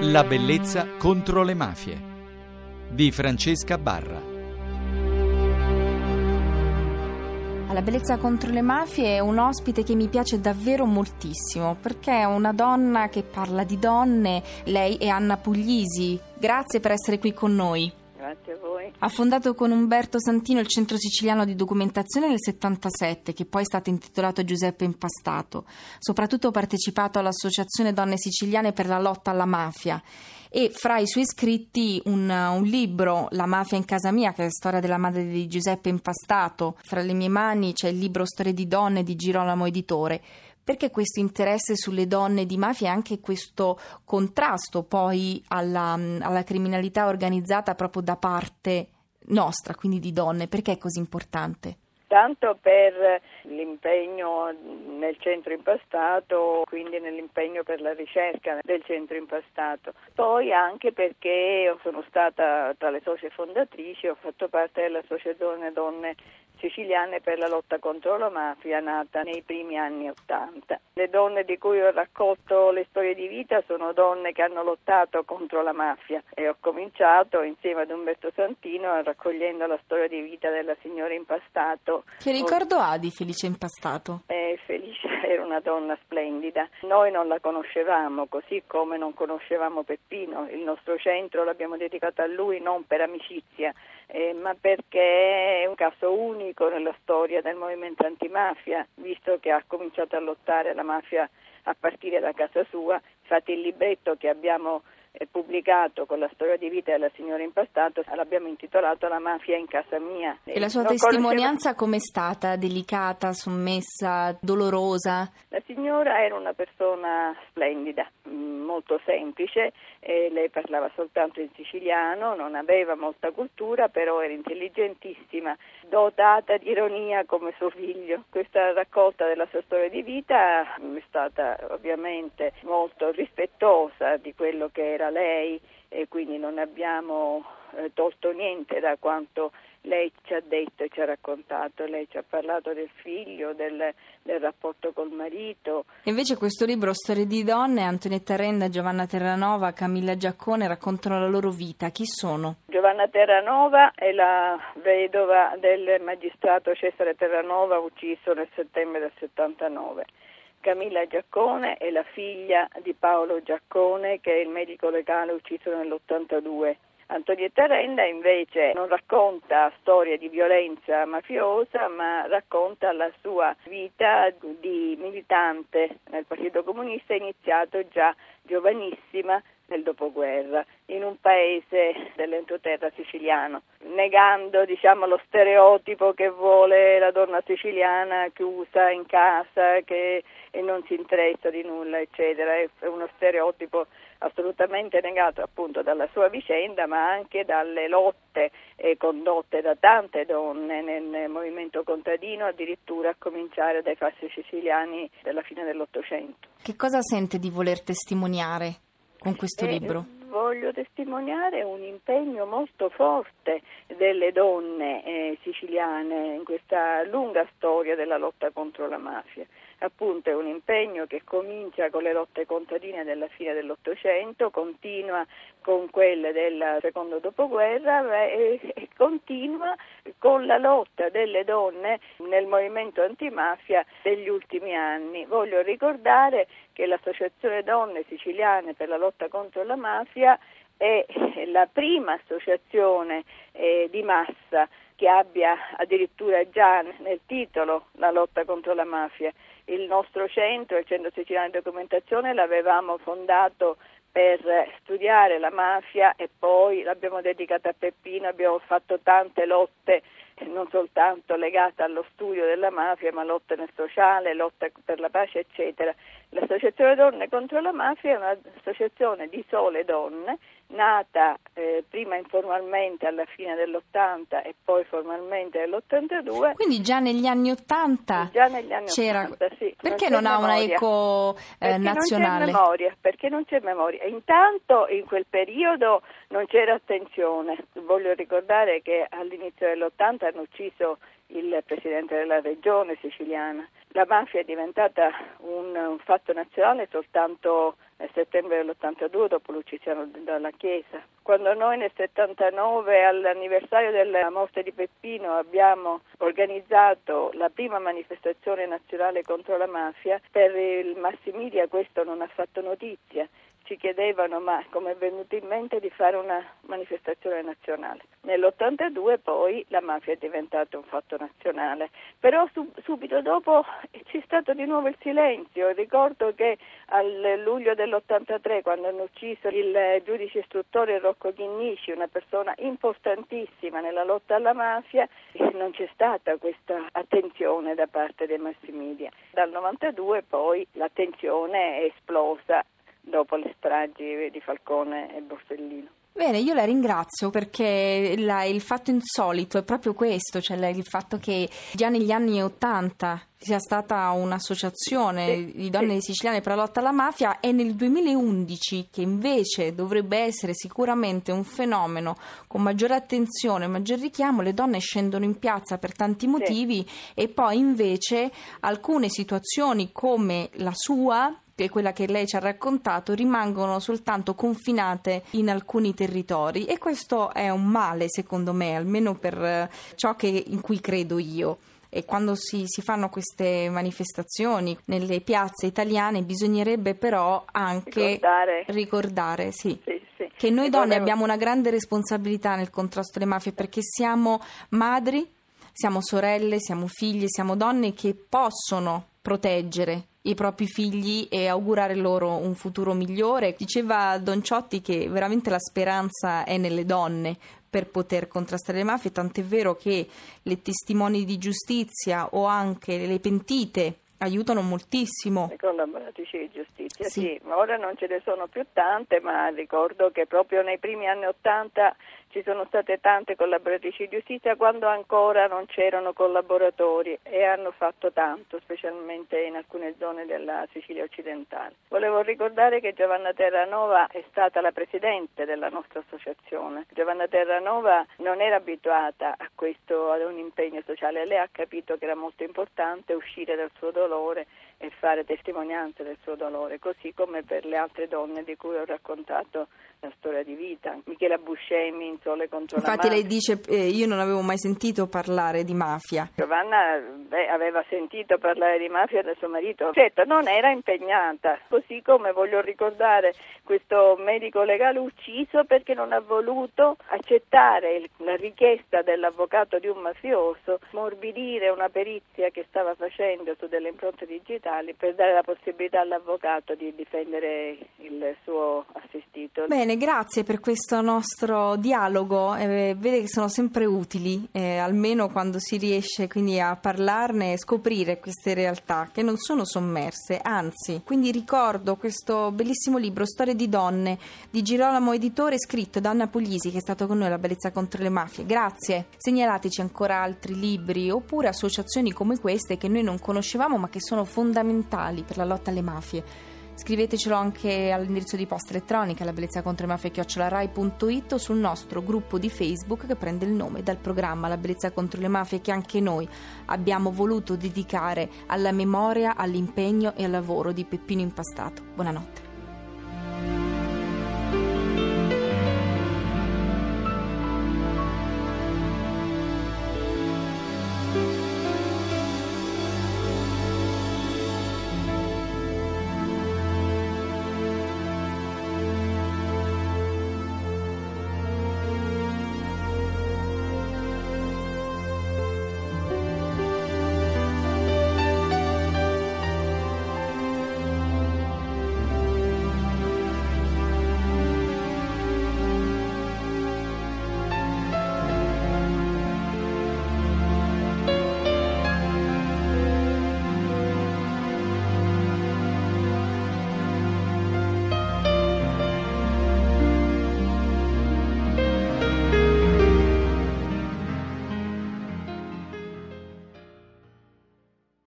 La bellezza contro le mafie di Francesca Barra. La bellezza contro le mafie è un ospite che mi piace davvero moltissimo perché è una donna che parla di donne. Lei è Anna Puglisi. Grazie per essere qui con noi. Grazie a voi. Ha fondato con Umberto Santino il Centro Siciliano di Documentazione nel 77, che poi è stato intitolato Giuseppe Impastato. Soprattutto ha partecipato all'Associazione Donne Siciliane per la lotta alla mafia e fra i suoi scritti un, un, libro, La mafia in casa mia, che è la storia della madre di Giuseppe Impastato. Fra le mie mani c'è il libro Storie di donne di Girolamo Editore. Perché questo interesse sulle donne di mafia e anche questo contrasto poi alla, alla criminalità organizzata proprio da parte nostra, quindi di donne? Perché è così importante? Tanto per l'impegno nel centro impastato, quindi nell'impegno per la ricerca del centro impastato. Poi anche perché sono stata tra le socie fondatrici, ho fatto parte dell'Associazione Donne siciliane per la lotta contro la mafia nata nei primi anni Ottanta. Le donne di cui ho raccolto le storie di vita sono donne che hanno lottato contro la mafia e ho cominciato insieme ad Umberto Santino raccogliendo la storia di vita della signora Impastato. Che ricordo ha di Felice Impastato? Eh, Felice era una donna splendida. Noi non la conoscevamo, così come non conoscevamo Peppino. Il nostro centro l'abbiamo dedicato a lui non per amicizia, eh, ma perché è un caso unico nella storia del movimento antimafia, visto che ha cominciato a lottare la mafia a partire da casa sua. Infatti il libretto che abbiamo pubblicato con la storia di vita della signora Impastato, l'abbiamo intitolato La mafia in casa mia. E la sua non testimonianza conoscevo... com'è stata? Delicata, sommessa, dolorosa? La signora era una persona splendida, mm, molto semplice, lei parlava soltanto in siciliano, non aveva molta cultura, però era intelligentissima, dotata di ironia come suo figlio. Questa raccolta della sua storia di vita è stata ovviamente molto rispettosa di quello che era lei e quindi non abbiamo eh, tolto niente da quanto lei ci ha detto e ci ha raccontato, lei ci ha parlato del figlio, del, del rapporto col marito. Invece questo libro, Storie di donne, Antonietta Renda, Giovanna Terranova, Camilla Giaccone raccontano la loro vita. Chi sono? Giovanna Terranova è la vedova del magistrato Cesare Terranova ucciso nel settembre del 79. Camilla Giaccone è la figlia di Paolo Giaccone che è il medico legale ucciso nell'82. Antonietta Renda invece non racconta storie di violenza mafiosa, ma racconta la sua vita di militante nel Partito Comunista iniziato già giovanissima nel dopoguerra in un paese dell'entroterra siciliano, negando diciamo, lo stereotipo che vuole la donna siciliana chiusa in casa, che non si interessa di nulla, eccetera. È uno stereotipo assolutamente negato appunto dalla sua vicenda, ma anche dalle lotte eh, condotte da tante donne nel movimento contadino, addirittura a cominciare dai fasci siciliani della fine dell'Ottocento. Che cosa sente di voler testimoniare con questo eh, libro? Voglio testimoniare un impegno molto forte delle donne eh, siciliane in questa lunga storia della lotta contro la mafia appunto è un impegno che comincia con le lotte contadine della fine dell'Ottocento, continua con quelle del secondo dopoguerra e, e continua con la lotta delle donne nel movimento antimafia degli ultimi anni. Voglio ricordare che l'Associazione Donne Siciliane per la lotta contro la mafia è la prima associazione eh, di massa che abbia addirittura già nel titolo la lotta contro la mafia il nostro centro, il Centro Siciliano di Documentazione, l'avevamo fondato per studiare la mafia e poi l'abbiamo dedicata a Peppino, abbiamo fatto tante lotte non soltanto legate allo studio della mafia, ma lotte nel sociale, lotta per la pace, eccetera. L'Associazione Donne contro la Mafia è un'associazione di sole donne nata eh, prima informalmente alla fine dell'80 e poi formalmente nell'82. Quindi già negli anni 80 già negli anni c'era... 80, sì. Perché non, non ha una eco eh, nazionale? Non c'è memoria, perché non c'è memoria. Intanto in quel periodo non c'era attenzione. Voglio ricordare che all'inizio dell'80 hanno ucciso il presidente della regione siciliana. La mafia è diventata un, fatto nazionale soltanto nel settembre dell'82 dopo l'uccisione dalla Chiesa. Quando noi nel 79 all'anniversario della morte di Peppino abbiamo organizzato la prima manifestazione nazionale contro la mafia, per il mass questo non ha fatto notizia ci chiedevano ma come è venuto in mente di fare una manifestazione nazionale. Nell'82 poi la mafia è diventata un fatto nazionale, però sub- subito dopo c'è stato di nuovo il silenzio. Ricordo che al luglio dell'83 quando hanno ucciso il giudice istruttore Rocco Chinnici, una persona importantissima nella lotta alla mafia, non c'è stata questa attenzione da parte dei mass media. Dal 92 poi l'attenzione è esplosa dopo le stragi di Falcone e Borsellino. Bene, io la ringrazio perché la, il fatto insolito è proprio questo, cioè il fatto che già negli anni Ottanta sia stata un'associazione sì, di donne sì. siciliane per la lotta alla mafia e nel 2011 che invece dovrebbe essere sicuramente un fenomeno con maggiore attenzione, maggior richiamo, le donne scendono in piazza per tanti motivi sì. e poi invece alcune situazioni come la sua che quella che lei ci ha raccontato, rimangono soltanto confinate in alcuni territori e questo è un male secondo me, almeno per eh, ciò che, in cui credo io. E quando si, si, fanno queste manifestazioni nelle piazze italiane bisognerebbe però anche ricordare, ricordare sì, sì, sì. che noi donne abbiamo una grande responsabilità nel contrasto alle mafie perché siamo madri, siamo sorelle, siamo figlie, siamo donne che possono proteggere i propri figli e augurare loro un futuro migliore. Diceva Don Ciotti che veramente la speranza è nelle donne per poter contrastare le mafie, tant'è vero che le testimoni di giustizia o anche le pentite aiutano moltissimo. Le collaboratrici di giustizia, sì. sì. Ora non ce ne sono più tante, ma ricordo che proprio nei primi anni Ottanta ci sono state tante collaboratrici di giustizia quando ancora non c'erano collaboratori e hanno fatto tanto, specialmente in alcune zone della Sicilia occidentale. Volevo ricordare che Giovanna Terranova è stata la presidente della nostra associazione. Giovanna Terranova non era abituata a questo, ad un impegno sociale, lei ha capito che era molto importante uscire dal suo dolore e fare testimonianza del suo dolore, così come per le altre donne di cui ho raccontato la storia di vita. Michela Buscemi in Sole contro Infatti la mafia. lei dice eh, io non avevo mai sentito parlare di mafia. Giovanna beh, aveva sentito parlare di mafia da suo marito, certo non era impegnata, così come voglio ricordare questo medico legale ucciso perché non ha voluto accettare la richiesta dell'avvocato di un mafioso, morbidire una perizia che stava facendo su delle impronte digitali per dare la possibilità all'avvocato di difendere il suo assistito. Bene, grazie per questo nostro dialogo. Eh, vede che sono sempre utili, eh, almeno quando si riesce quindi a parlarne e scoprire queste realtà che non sono sommerse, anzi. Quindi ricordo questo bellissimo libro, Storie di donne, di Girolamo Editore, scritto da Anna Puglisi, che è stato con noi alla Bellezza contro le mafie. Grazie. Segnalateci ancora altri libri oppure associazioni come queste che noi non conoscevamo ma che sono fondamentali per la lotta alle mafie. Scrivetecelo anche all'indirizzo di posta elettronica la bellezza contro le mafie chiocciolarai.it o sul nostro gruppo di Facebook che prende il nome dal programma La bellezza contro le mafie che anche noi abbiamo voluto dedicare alla memoria, all'impegno e al lavoro di Peppino Impastato. Buonanotte.